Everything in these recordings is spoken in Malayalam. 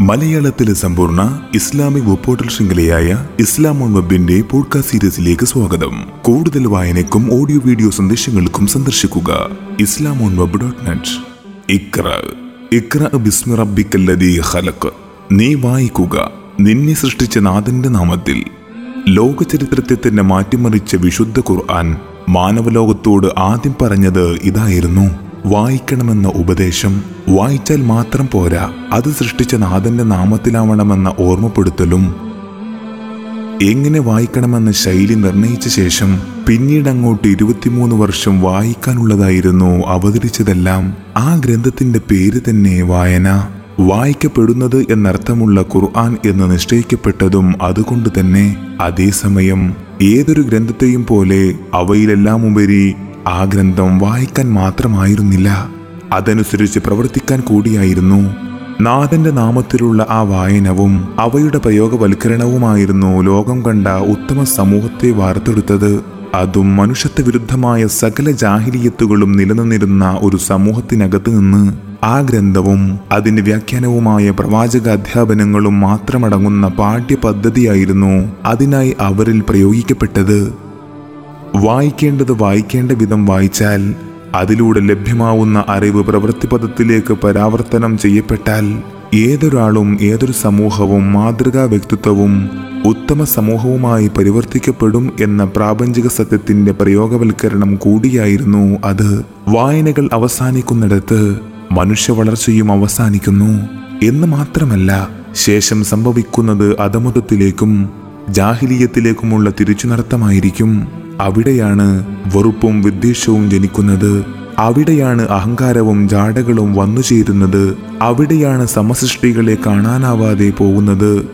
മലയാളത്തിലെ സമ്പൂർണ ഇസ്ലാമിക് വെബ് പോർട്ടൽ ശൃംഖലയായ ഇസ്ലാം ഓൺ വെബിന്റെ പോഡ്കാസ്റ്റ് സീരീസിലേക്ക് സ്വാഗതം. കൂടുതൽ വായനയ്ക്കും ഓഡിയോ വീഡിയോ സന്ദേശങ്ങൾക്കും സന്ദർശിക്കുക Islam on web dot net. Iqra ഇക്ര ബിസ്മി റബ്ബിക്കല്ലദീ ഖലഖ്. നീ വായിക്കുക നിന്നെ സൃഷ്ടിച്ച നാഥന്റെ നാമത്തിൽ. ലോക ചരിത്രത്തെ തന്നെ മാറ്റിമറിച്ച വിശുദ്ധ ഖുർആൻ മാനവലോകത്തോട് ആദ്യം പറഞ്ഞത് ഇതായിരുന്നു. വായിക്കണമെന്ന ഉപദേശം വായിച്ചാൽ മാത്രം പോരാ. അത് സൃഷ്ടിച്ച നാഥന്റെ നാമത്തിലാവണമെന്ന ഓർമ്മപ്പെടുത്തലും എങ്ങനെ വായിക്കണമെന്ന ശൈലി നിർണയിച്ച ശേഷം പിന്നീട് അങ്ങോട്ട് ഇരുപത്തിമൂന്ന് വർഷം വായിക്കാനുള്ളതായിരുന്നു അവതരിച്ചതെല്ലാം. ആ ഗ്രന്ഥത്തിന്റെ പേര് തന്നെ വായന. വായിക്കപ്പെടുന്നത് എന്നർത്ഥമുള്ള ഖുർആൻ എന്ന് നിശ്ചയിക്കപ്പെട്ടതും അതുകൊണ്ട് തന്നെ അതേസമയം ഏതൊരു ഗ്രന്ഥത്തെയും പോലെ അവയിലെല്ലാം ഉപരി ആ ഗ്രന്ഥം വായിക്കാൻ മാത്രമായിരുന്നില്ല. അതനുസരിച്ച് പ്രവർത്തിക്കാൻ കൂടിയായിരുന്നു. നാഥന്റെ നാമത്തിലുള്ള ആ വായനവും അവയുടെ പ്രയോഗവൽക്കരണവുമായിരുന്നു ലോകം കണ്ട ഉത്തമ സമൂഹത്തെ വാർത്തെടുത്തത്. അതും മനുഷ്യത്വ വിരുദ്ധമായ സകല ജാഹിലിയത്തുകളും നിലനിന്നിരുന്ന ഒരു സമൂഹത്തിനകത്ത് നിന്ന് ആ ഗ്രന്ഥവും അതിന്റെ വ്യാഖ്യാനവുമായ പ്രവാചക അധ്യാപനങ്ങളും മാത്രമടങ്ങുന്ന പാഠ്യപദ്ധതിയായിരുന്നു അതിനായി അവരിൽ പ്രയോഗിക്കപ്പെട്ടത്. വായിക്കേണ്ടത് വായിക്കേണ്ട വിധം വായിച്ചാൽ അതിലൂടെ ലഭ്യമാവുന്ന അറിവ് പ്രവൃത്തിപഥത്തിലേക്ക് പരാവർത്തനം ചെയ്യപ്പെട്ടാൽ ഏതൊരാളും ഏതൊരു സമൂഹവും മാതൃകാ വ്യക്തിത്വവും ഉത്തമ സമൂഹവുമായി പരിവർത്തിക്കപ്പെടും എന്ന പ്രാപഞ്ചിക സത്യത്തിന്റെ പ്രയോഗവൽക്കരണം കൂടിയായിരുന്നു അത്. വായനകൾ അവസാനിക്കുന്നിടത്ത് മനുഷ്യ വളർച്ചയും അവസാനിക്കുന്നു. എന്ന് മാത്രമല്ല ശേഷം സംഭവിക്കുന്നത് അധമതത്തിലേക്കും ജാഹിലീയത്തിലേക്കുമുള്ള തിരിച്ചുനടത്തമായിരിക്കും. അവിടെയാണ് വെറുപ്പും വിദ്വേഷവും ജനിക്കുന്നത്. അവിടെയാണ് അഹങ്കാരവും ജാടകളും വന്നു ചേരുന്നത്. അവിടെയാണ് സമസൃഷ്ടികളെ കാണാനാവാതെ പോകുന്നത്.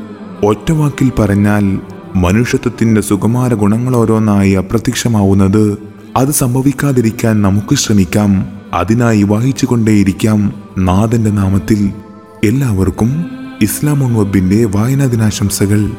ഒറ്റവാക്കിൽ പറഞ്ഞാൽ മനുഷ്യത്വത്തിന്റെ സുകുമാര ഗുണങ്ങളോരോന്നായി അപ്രത്യക്ഷമാവുന്നത്. അത് സംഭവിക്കാതിരിക്കാൻ നമുക്ക് ശ്രമിക്കാം. അതിനായി വായിച്ചുകൊണ്ടേയിരിക്കാം നാഥന്റെ നാമത്തിൽ. എല്ലാവർക്കും ഇസ്ലാം വബിന്റെ വായനാ ദിനാശംസകൾ.